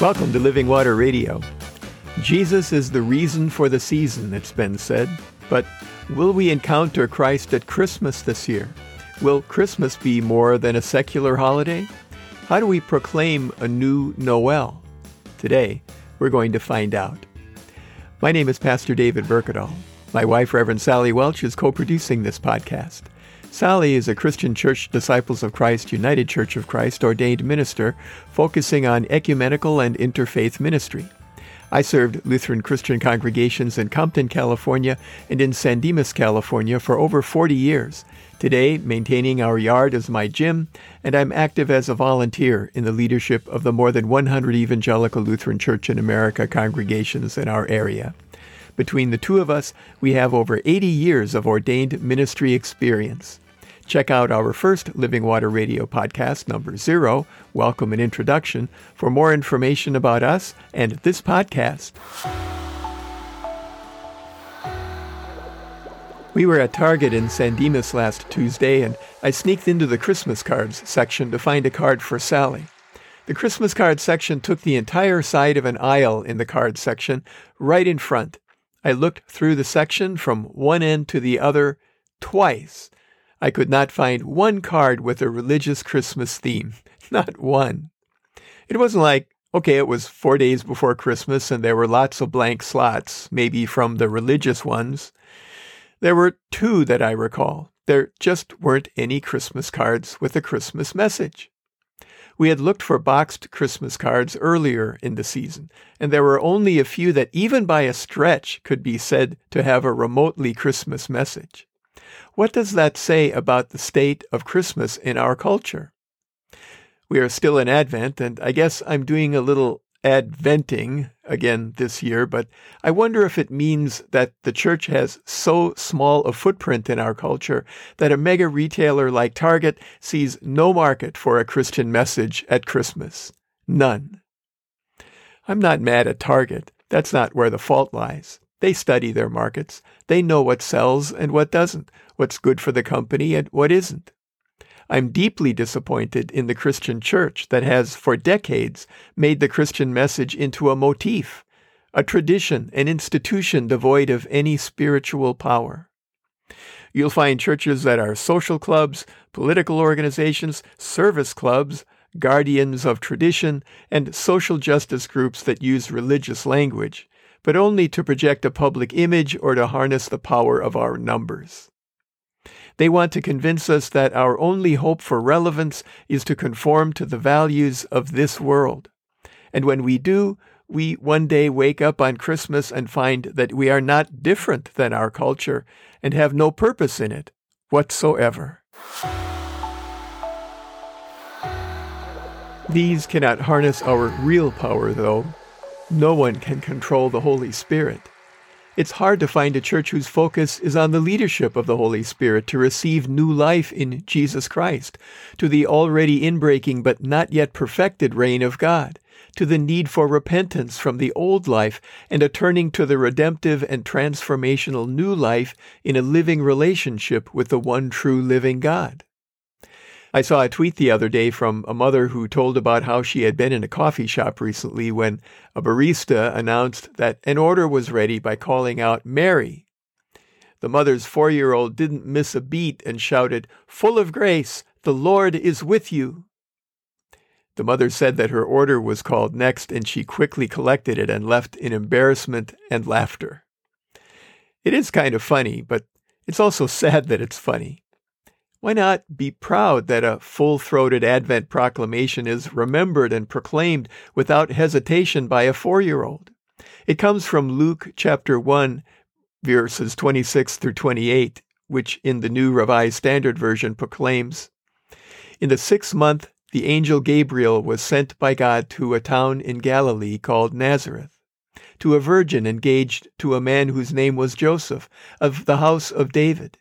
Welcome to Living Water Radio. Jesus is the reason for the season, it's been said. But will we encounter Christ at Christmas this year? Will Christmas be more than a secular holiday? How do we proclaim a new Noel? Today, we're going to find out. My name is Pastor David Berkedal. My wife, Reverend Sally Welch, is co producing this podcast. Sally is a Christian Church Disciples of Christ United Church of Christ ordained minister focusing on ecumenical and interfaith ministry. I served Lutheran Christian congregations in Compton, California and in San Dimas, California for over 40 years. Today, maintaining our yard is my gym, and I'm active as a volunteer in the leadership of the more than 100 Evangelical Lutheran Church in America congregations in our area. Between the two of us, we have over 80 years of ordained ministry experience. Check out our first Living Water Radio podcast, number zero, Welcome and Introduction, for more information about us and this podcast. We were at Target in San Dimas last Tuesday, and I sneaked into the Christmas cards section to find a card for Sally. The Christmas card section took the entire side of an aisle in the card section, right in front. I looked through the section from one end to the other twice. I could not find one card with a religious Christmas theme. Not one. It wasn't like, okay, it was four days before Christmas and there were lots of blank slots, maybe from the religious ones. There were two that I recall. There just weren't any Christmas cards with a Christmas message. We had looked for boxed Christmas cards earlier in the season, and there were only a few that, even by a stretch, could be said to have a remotely Christmas message. What does that say about the state of Christmas in our culture? We are still in Advent, and I guess I'm doing a little adventing again this year, but I wonder if it means that the church has so small a footprint in our culture that a mega retailer like Target sees no market for a Christian message at Christmas. None. I'm not mad at Target. That's not where the fault lies. They study their markets. They know what sells and what doesn't, what's good for the company and what isn't. I'm deeply disappointed in the Christian church that has, for decades, made the Christian message into a motif, a tradition, an institution devoid of any spiritual power. You'll find churches that are social clubs, political organizations, service clubs, guardians of tradition, and social justice groups that use religious language, but only to project a public image or to harness the power of our numbers. They want to convince us that our only hope for relevance is to conform to the values of this world. And when we do, we one day wake up on Christmas and find that we are not different than our culture and have no purpose in it whatsoever. These cannot harness our real power, though. No one can control the Holy Spirit. It's hard to find a church whose focus is on the leadership of the Holy Spirit to receive new life in Jesus Christ, to the already inbreaking but not yet perfected reign of God, to the need for repentance from the old life and a turning to the redemptive and transformational new life in a living relationship with the one true living God. I saw a tweet the other day from a mother who told about how she had been in a coffee shop recently when a barista announced that an order was ready by calling out Mary. The mother's four year old didn't miss a beat and shouted, Full of grace, the Lord is with you. The mother said that her order was called next and she quickly collected it and left in embarrassment and laughter. It is kind of funny, but it's also sad that it's funny. Why not be proud that a full throated Advent proclamation is remembered and proclaimed without hesitation by a four year old? It comes from Luke chapter 1, verses 26 through 28, which in the New Revised Standard Version proclaims In the sixth month, the angel Gabriel was sent by God to a town in Galilee called Nazareth, to a virgin engaged to a man whose name was Joseph, of the house of David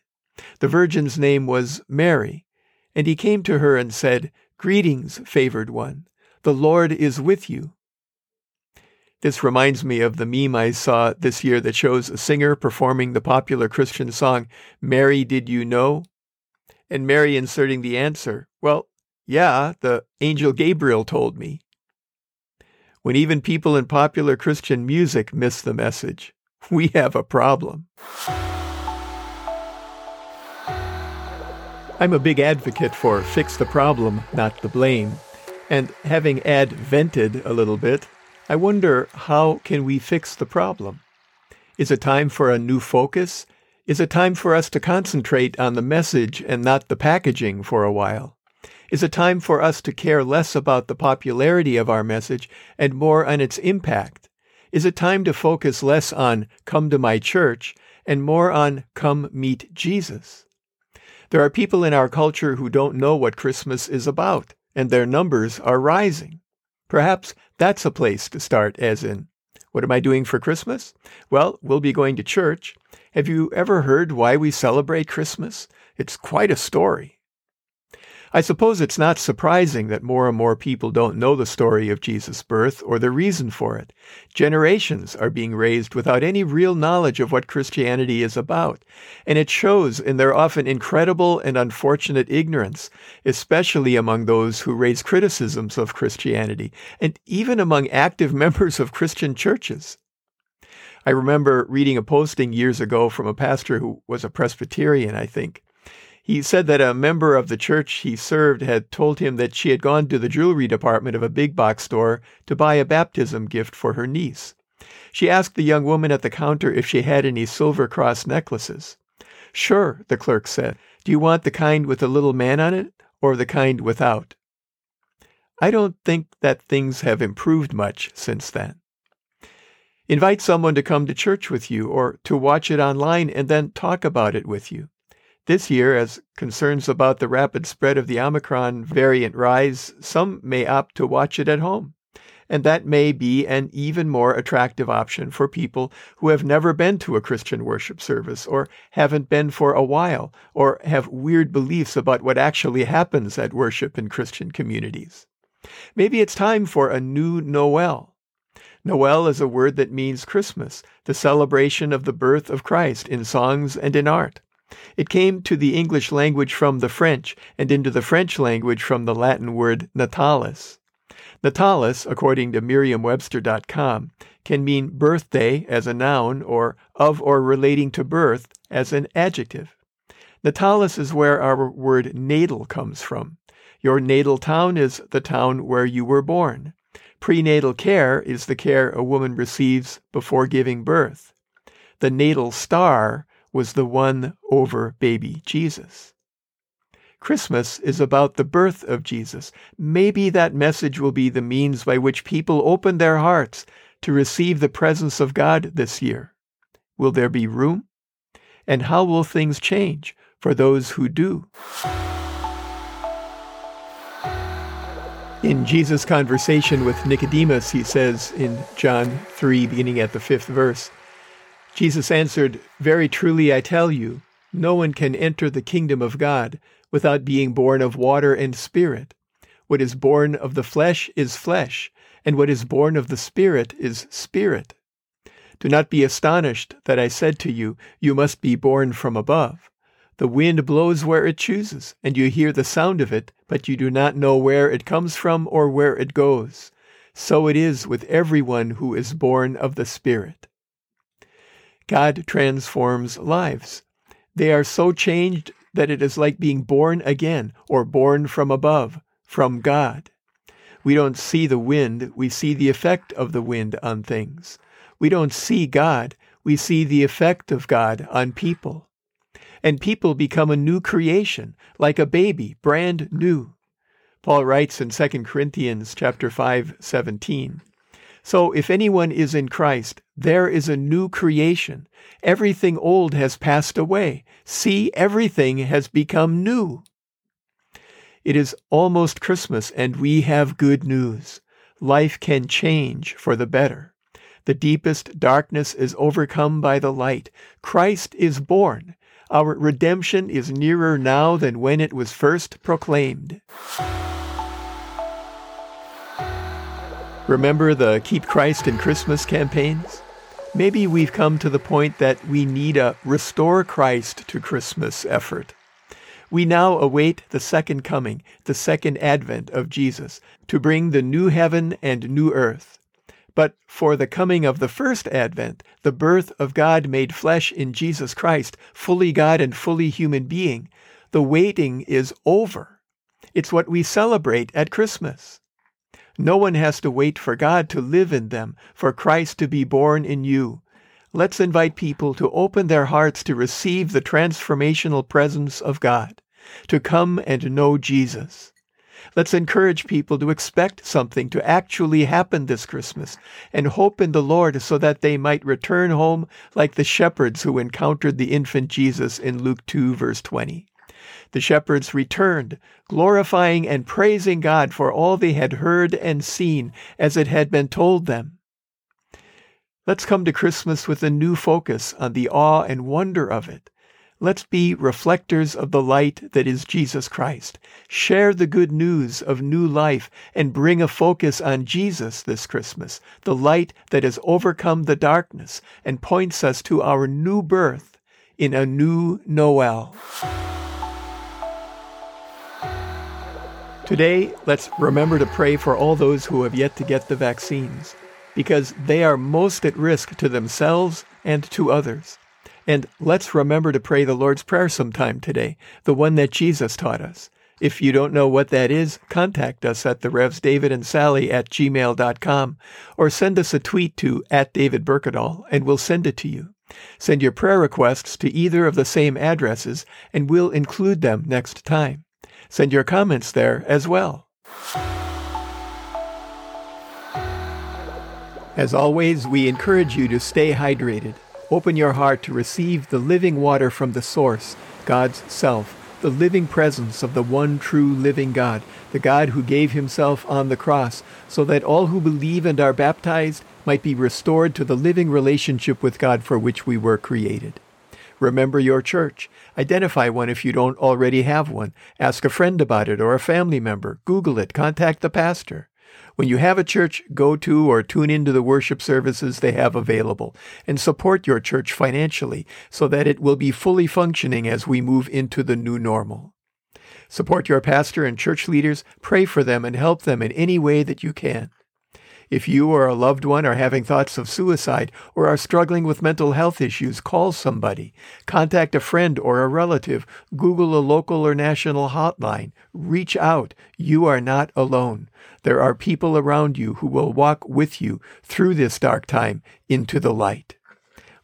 the virgin's name was Mary, and he came to her and said, Greetings, favored one, the Lord is with you. This reminds me of the meme I saw this year that shows a singer performing the popular Christian song, Mary, Did You Know? And Mary inserting the answer, Well, yeah, the angel Gabriel told me. when even people in popular Christian music miss the message. We have a problem. I'm a big advocate for fix the problem, not the blame. And having advented a little bit, I wonder how can we fix the problem? Is it time for a new focus? Is it time for us to concentrate on the message and not the packaging for a while? Is it time for us to care less about the popularity of our message and more on its impact? Is it time to focus less on come to my church and more on come meet Jesus? There are people in our culture who don't know what Christmas is about, and their numbers are rising. Perhaps that's a place to start, as in, what am I doing for Christmas? Well, we'll be going to church. Have you ever heard why we celebrate Christmas? It's quite a story. I suppose it's not surprising that more and more people don't know the story of Jesus' birth or the reason for it. Generations are being raised without any real knowledge of what Christianity is about, and it shows in their often incredible and unfortunate ignorance, especially among those who raise criticisms of Christianity, and even among active members of Christian churches. I remember reading a posting years ago from a pastor who was a Presbyterian, I think. He said that a member of the church he served had told him that she had gone to the jewelry department of a big box store to buy a baptism gift for her niece. She asked the young woman at the counter if she had any silver cross necklaces. Sure, the clerk said. Do you want the kind with the little man on it or the kind without? I don't think that things have improved much since then. Invite someone to come to church with you or to watch it online and then talk about it with you. This year, as concerns about the rapid spread of the Omicron variant rise, some may opt to watch it at home. And that may be an even more attractive option for people who have never been to a Christian worship service, or haven't been for a while, or have weird beliefs about what actually happens at worship in Christian communities. Maybe it's time for a new Noel. Noel is a word that means Christmas, the celebration of the birth of Christ in songs and in art. It came to the English language from the French, and into the French language from the Latin word natalis. Natalis, according to Merriam-Webster.com, can mean birthday as a noun or of or relating to birth as an adjective. Natalis is where our word natal comes from. Your natal town is the town where you were born. Prenatal care is the care a woman receives before giving birth. The natal star was the one over baby Jesus. Christmas is about the birth of Jesus. Maybe that message will be the means by which people open their hearts to receive the presence of God this year. Will there be room? And how will things change for those who do? In Jesus' conversation with Nicodemus, he says in John 3, beginning at the fifth verse, Jesus answered, Very truly I tell you, no one can enter the kingdom of God without being born of water and spirit. What is born of the flesh is flesh, and what is born of the spirit is spirit. Do not be astonished that I said to you, You must be born from above. The wind blows where it chooses, and you hear the sound of it, but you do not know where it comes from or where it goes. So it is with everyone who is born of the Spirit. God transforms lives. They are so changed that it is like being born again or born from above, from God. We don't see the wind, we see the effect of the wind on things. We don't see God, we see the effect of God on people. And people become a new creation, like a baby, brand new. Paul writes in 2 Corinthians chapter 5, 17, so if anyone is in Christ, there is a new creation. Everything old has passed away. See, everything has become new. It is almost Christmas, and we have good news. Life can change for the better. The deepest darkness is overcome by the light. Christ is born. Our redemption is nearer now than when it was first proclaimed. Remember the Keep Christ in Christmas campaigns? Maybe we've come to the point that we need a Restore Christ to Christmas effort. We now await the second coming, the second advent of Jesus, to bring the new heaven and new earth. but for the coming of the first advent, the birth of God made flesh in Jesus Christ, fully God and fully human being, the waiting is over. It's what we celebrate at Christmas. No one has to wait for God to live in them, for Christ to be born in you. Let's invite people to open their hearts to receive the transformational presence of God, to come and know Jesus. Let's encourage people to expect something to actually happen this Christmas and hope in the Lord so that they might return home like the shepherds who encountered the infant Jesus in Luke 2, verse 20. The shepherds returned, glorifying and praising God for all they had heard and seen as it had been told them. Let's come to Christmas with a new focus on the awe and wonder of it. Let's be reflectors of the light that is Jesus Christ. Share the good news of new life and bring a focus on Jesus this Christmas, the light that has overcome the darkness and points us to our new birth in a new Noel. Today, let's remember to pray for all those who have yet to get the vaccines, because they are most at risk to themselves and to others. And let's remember to pray the Lord's Prayer sometime today, the one that Jesus taught us. If you don't know what that is, contact us at the Revs David and Sally at gmail.com or send us a tweet to at David Berkedal and we'll send it to you. Send your prayer requests to either of the same addresses and we'll include them next time. Send your comments there as well. As always, we encourage you to stay hydrated. Open your heart to receive the living water from the source, God's self, the living presence of the one true living God, the God who gave himself on the cross, so that all who believe and are baptized might be restored to the living relationship with God for which we were created. Remember your church. Identify one if you don't already have one. Ask a friend about it or a family member. Google it. Contact the pastor. When you have a church, go to or tune into the worship services they have available and support your church financially so that it will be fully functioning as we move into the new normal. Support your pastor and church leaders, pray for them, and help them in any way that you can. If you or a loved one are having thoughts of suicide or are struggling with mental health issues, call somebody. Contact a friend or a relative. Google a local or national hotline. Reach out. You are not alone. There are people around you who will walk with you through this dark time into the light.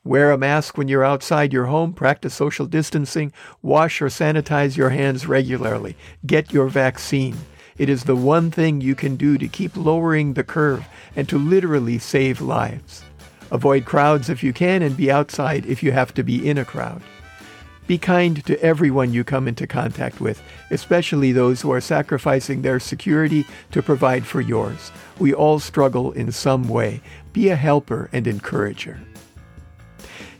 Wear a mask when you're outside your home. Practice social distancing. Wash or sanitize your hands regularly. Get your vaccine. It is the one thing you can do to keep lowering the curve and to literally save lives. Avoid crowds if you can and be outside if you have to be in a crowd. Be kind to everyone you come into contact with, especially those who are sacrificing their security to provide for yours. We all struggle in some way. Be a helper and encourager.